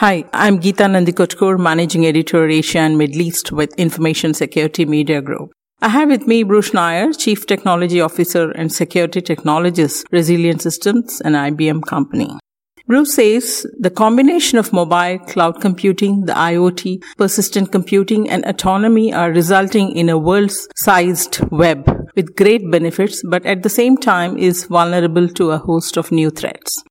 Hi, I'm Geeta Nandikotkur, Managing Editor Asia and Middle East with Information Security Media Group. I have with me Bruce Schneier, Chief Technology Officer and Security Technologist, Resilient Systems, an IBM company. Bruce says the combination of mobile, cloud computing, the IoT, persistent computing, and autonomy are resulting in a world-sized web with great benefits, but at the same time is vulnerable to a host of new threats.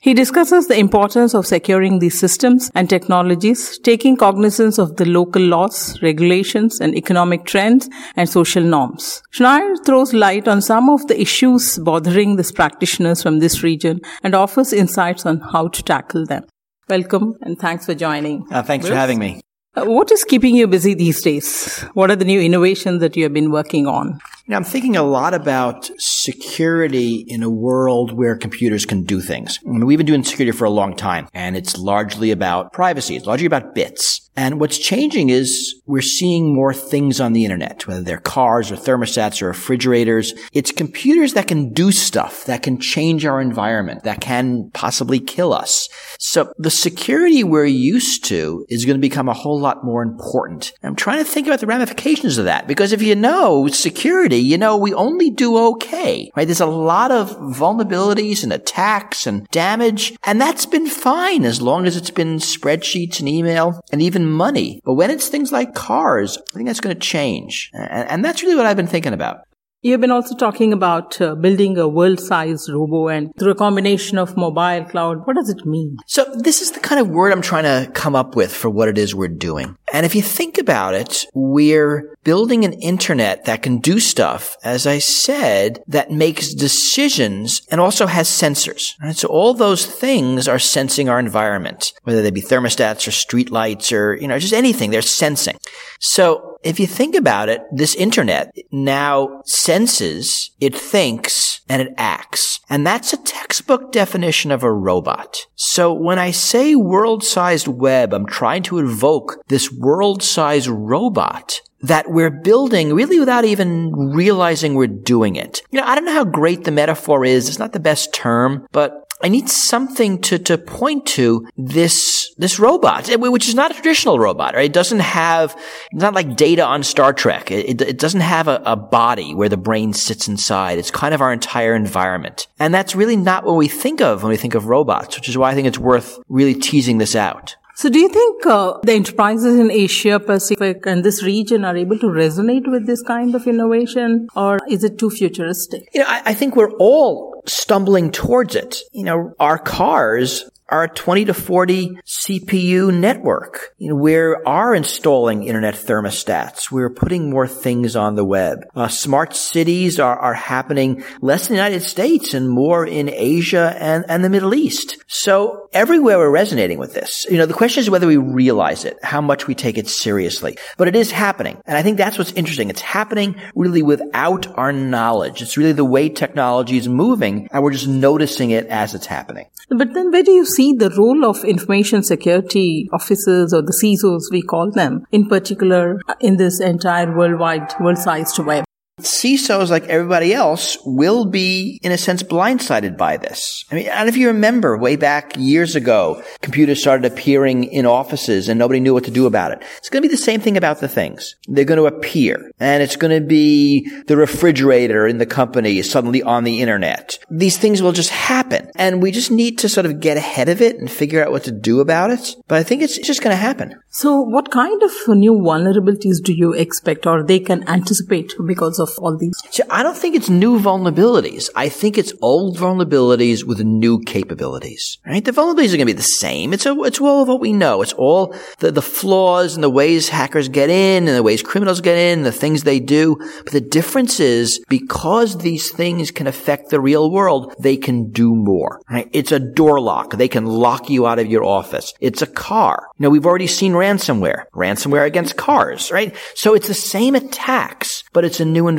He discusses the importance of securing these systems and technologies, taking cognizance of the local laws, regulations, and economic trends and social norms. Schneier throws light on some of the issues bothering these practitioners from this region and offers insights on how to tackle them. Welcome and thanks for joining. Uh, thanks Bruce. for having me. Uh, what is keeping you busy these days? What are the new innovations that you have been working on? You know, I'm thinking a lot about security in a world where computers can do things. I mean, we've been doing security for a long time, and it's largely about privacy. It's largely about bits. And what's changing is we're seeing more things on the internet, whether they're cars or thermostats or refrigerators. It's computers that can do stuff, that can change our environment, that can possibly kill us. So the security we're used to is going to become a whole lot more important. I'm trying to think about the ramifications of that because if you know security, you know we only do okay, right? There's a lot of vulnerabilities and attacks and damage, and that's been fine as long as it's been spreadsheets and email and even money. But when it's things like cars, I think that's going to change. And, and that's really what I've been thinking about. You've been also talking about uh, building a world-sized robo and through a combination of mobile cloud. What does it mean? So this is the kind of word I'm trying to come up with for what it is we're doing. And if you think about it, we're building an internet that can do stuff, as I said, that makes decisions and also has sensors. Right? So all those things are sensing our environment, whether they be thermostats or street lights or, you know, just anything. They're sensing. So if you think about it, this internet now senses, it thinks, and it acts. And that's a textbook definition of a robot. So when I say world-sized web, I'm trying to evoke this world-sized robot that we're building really without even realizing we're doing it. You know, I don't know how great the metaphor is. It's not the best term, but I need something to, to point to this, this robot, eh, which is not a traditional robot, right? It doesn't have, it's not like data on Star Trek. It, it, it doesn't have a, a, body where the brain sits inside. It's kind of our entire environment. And that's really not what we think of when we think of robots, which is why I think it's worth really teasing this out. So do you think uh, the enterprises in Asia Pacific and this region are able to resonate with this kind of innovation or is it too futuristic? You know, I, I think we're all stumbling towards it. You know, our cars a 20 to 40 CPU network. You know, we are installing internet thermostats. We're putting more things on the web. Uh, smart cities are, are happening less in the United States and more in Asia and, and the Middle East. So everywhere we're resonating with this. You know, the question is whether we realize it, how much we take it seriously. But it is happening. And I think that's what's interesting. It's happening really without our knowledge. It's really the way technology is moving and we're just noticing it as it's happening. But then where do you see the role of information security officers or the CISOs, we call them, in particular uh, in this entire worldwide, world-sized web? CISOs, like everybody else, will be, in a sense, blindsided by this. I mean, and if you remember way back years ago, computers started appearing in offices and nobody knew what to do about it. It's going to be the same thing about the things. They're going to appear and it's going to be the refrigerator in the company suddenly on the internet. These things will just happen and we just need to sort of get ahead of it and figure out what to do about it. But I think it's just going to happen. So what kind of new vulnerabilities do you expect or they can anticipate because of of all these? I don't think it's new vulnerabilities. I think it's old vulnerabilities with new capabilities. Right? The vulnerabilities are going to be the same. It's a, it's all of what we know. It's all the, the flaws and the ways hackers get in and the ways criminals get in, and the things they do. But the difference is because these things can affect the real world, they can do more. Right? It's a door lock. They can lock you out of your office. It's a car. You know, we've already seen ransomware. Ransomware against cars, right? So it's the same attacks, but it's a new environment,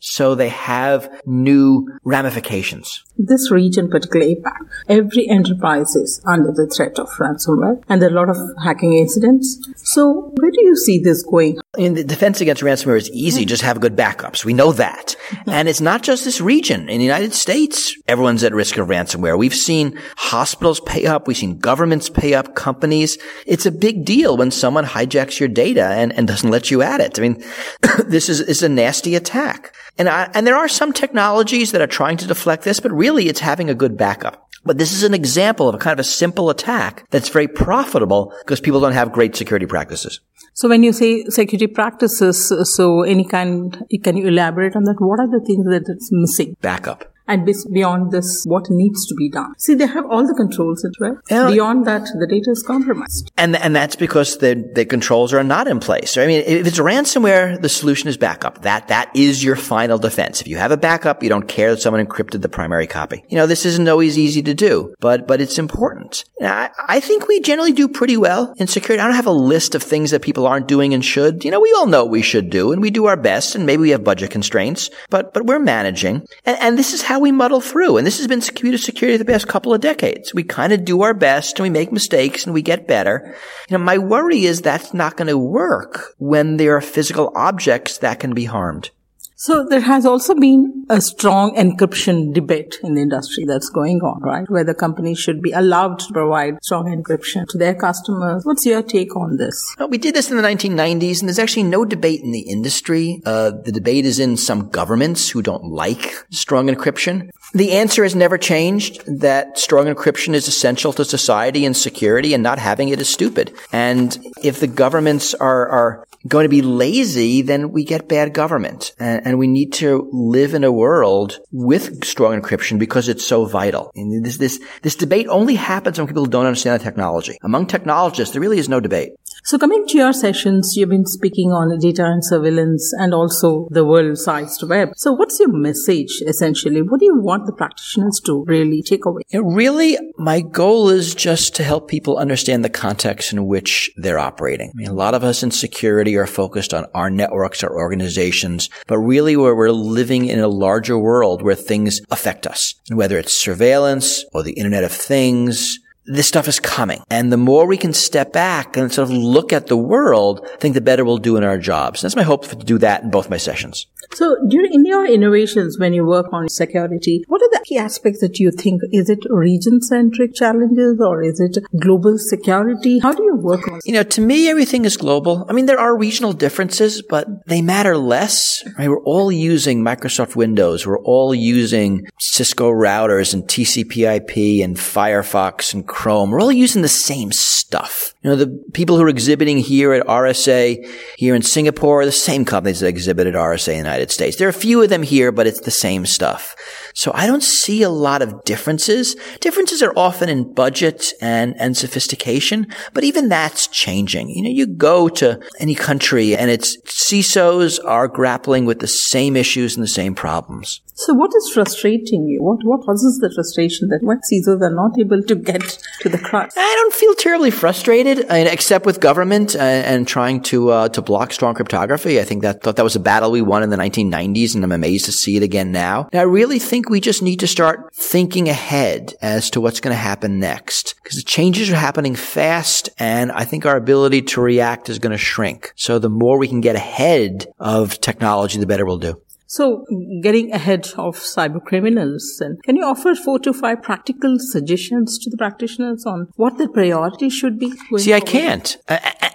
so they have new ramifications. This region, particularly APAC, every enterprise is under the threat of ransomware, and there are a lot of hacking incidents. So, where do you see this going? I mean, the defense against ransomware is easy. Hmm. Just have good backups. We know that. Hmm. and it's not just this region. In the United States, everyone's at risk of ransomware. We've seen hospitals pay up. We've seen governments pay up, companies. It's a big deal when someone hijacks your data and, and doesn't let you at it. I mean, this is, is a nasty attack. And I, and there are some technologies that are trying to deflect this, but really it's having a good backup. But this is an example of a kind of a simple attack that's very profitable because people don't have great security practices. So when you say security practices, so any kind, can you elaborate on that? What are the things that it's missing? Backup. And beyond this, what needs to be done? See, they have all the controls, right? Yeah. Beyond that, the data is compromised. And, and that's because the, the controls are not in place. I mean, if it's ransomware, the solution is backup. That, that is your final defense. If you have a backup, you don't care that someone encrypted the primary copy. You know, this isn't always easy to do, but, but it's important. I, I think we generally do pretty well in security. I don't have a list of things that people aren't doing and should. You know, we all know what we should do and we do our best and maybe we have budget constraints, but, but we're managing. And, and this is how we muddle through. And this has been computer security the past couple of decades. We kind of do our best and we make mistakes and we get better. You know, my worry is that's not going to work when there are physical objects that can be harmed. So there has also been a strong encryption debate in the industry that's going on, right? Whether companies should be allowed to provide strong encryption to their customers. What's your take on this? Well, we did this in the 1990s, and there's actually no debate in the industry. Uh, the debate is in some governments who don't like strong encryption. The answer has never changed that strong encryption is essential to society and security, and not having it is stupid. And if the governments are, are going to be lazy, then we get bad government. And, and, we need to live in a world with strong encryption because it's so vital. And this, this, this debate only happens when people don't understand the technology. Among technologists, there really is no debate. So coming to your sessions, you've been speaking on data and surveillance and also the world-sized web. So what's your message essentially? What do you want the practitioners to really take away? It really, my goal is just to help people understand the context in which they're operating. I mean, a lot of us in security are focused on our networks, our organizations, but really where we're living in a larger world where things affect us, whether it's surveillance or the internet of things, this stuff is coming. And the more we can step back and sort of look at the world, I think the better we'll do in our jobs. That's my hope to do that in both my sessions. So during in your innovations, when you work on security, what are the key aspects that you think? Is it region-centric challenges or is it global security? How do you work on? You know, to me, everything is global. I mean, there are regional differences, but they matter less. Right? We're all using Microsoft Windows. We're all using Cisco routers and TCP/IP and Firefox and Chrome. We're all using the same. You know, the people who are exhibiting here at RSA, here in Singapore, are the same companies that exhibit at RSA in the United States. There are a few of them here, but it's the same stuff. So I don't see a lot of differences. Differences are often in budget and, and sophistication, but even that's changing. You know, you go to any country and it's CISOs are grappling with the same issues and the same problems. So what is frustrating you? What what causes the frustration that what CISOs are not able to get to the crux? I don't feel terribly frustrated, Mean, except with government and, and trying to uh, to block strong cryptography. I think that thought that was a battle we won in the 1990s, and I'm amazed to see it again now. And I really think we just need to start thinking ahead as to what's going to happen next, because the changes are happening fast, and I think our ability to react is going to shrink. So the more we can get ahead of technology, the better we'll do. So, getting ahead of cyber criminals, and can you offer four to five practical suggestions to the practitioners on what the priority should be? See, forward? I can't,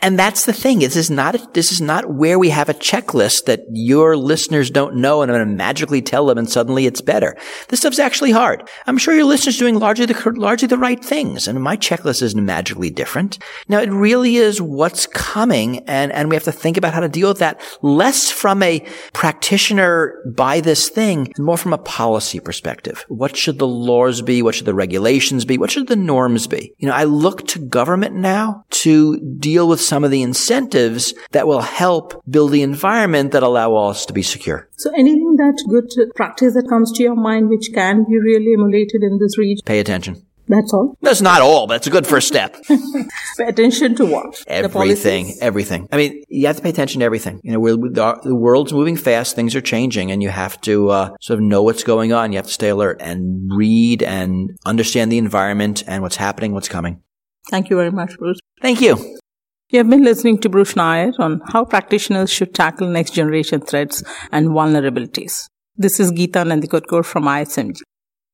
and that's the thing. This is not this is not where we have a checklist that your listeners don't know, and I'm going to magically tell them, and suddenly it's better. This stuff's actually hard. I'm sure your listeners doing largely the largely the right things, and my checklist isn't magically different. Now, it really is what's coming, and and we have to think about how to deal with that less from a practitioner buy this thing more from a policy perspective. What should the laws be? What should the regulations be? What should the norms be? You know, I look to government now to deal with some of the incentives that will help build the environment that allow us to be secure. So anything that good practice that comes to your mind which can be really emulated in this region? Pay attention. That's all. That's not all, but it's a good first step. pay attention to what? Everything. Everything. I mean, you have to pay attention to everything. You know, the, the world's moving fast, things are changing, and you have to uh, sort of know what's going on. You have to stay alert and read and understand the environment and what's happening, what's coming. Thank you very much, Bruce. Thank you. You have been listening to Bruce Schneier on how practitioners should tackle next generation threats and vulnerabilities. This is Geeta Nandikotkur from ISMG.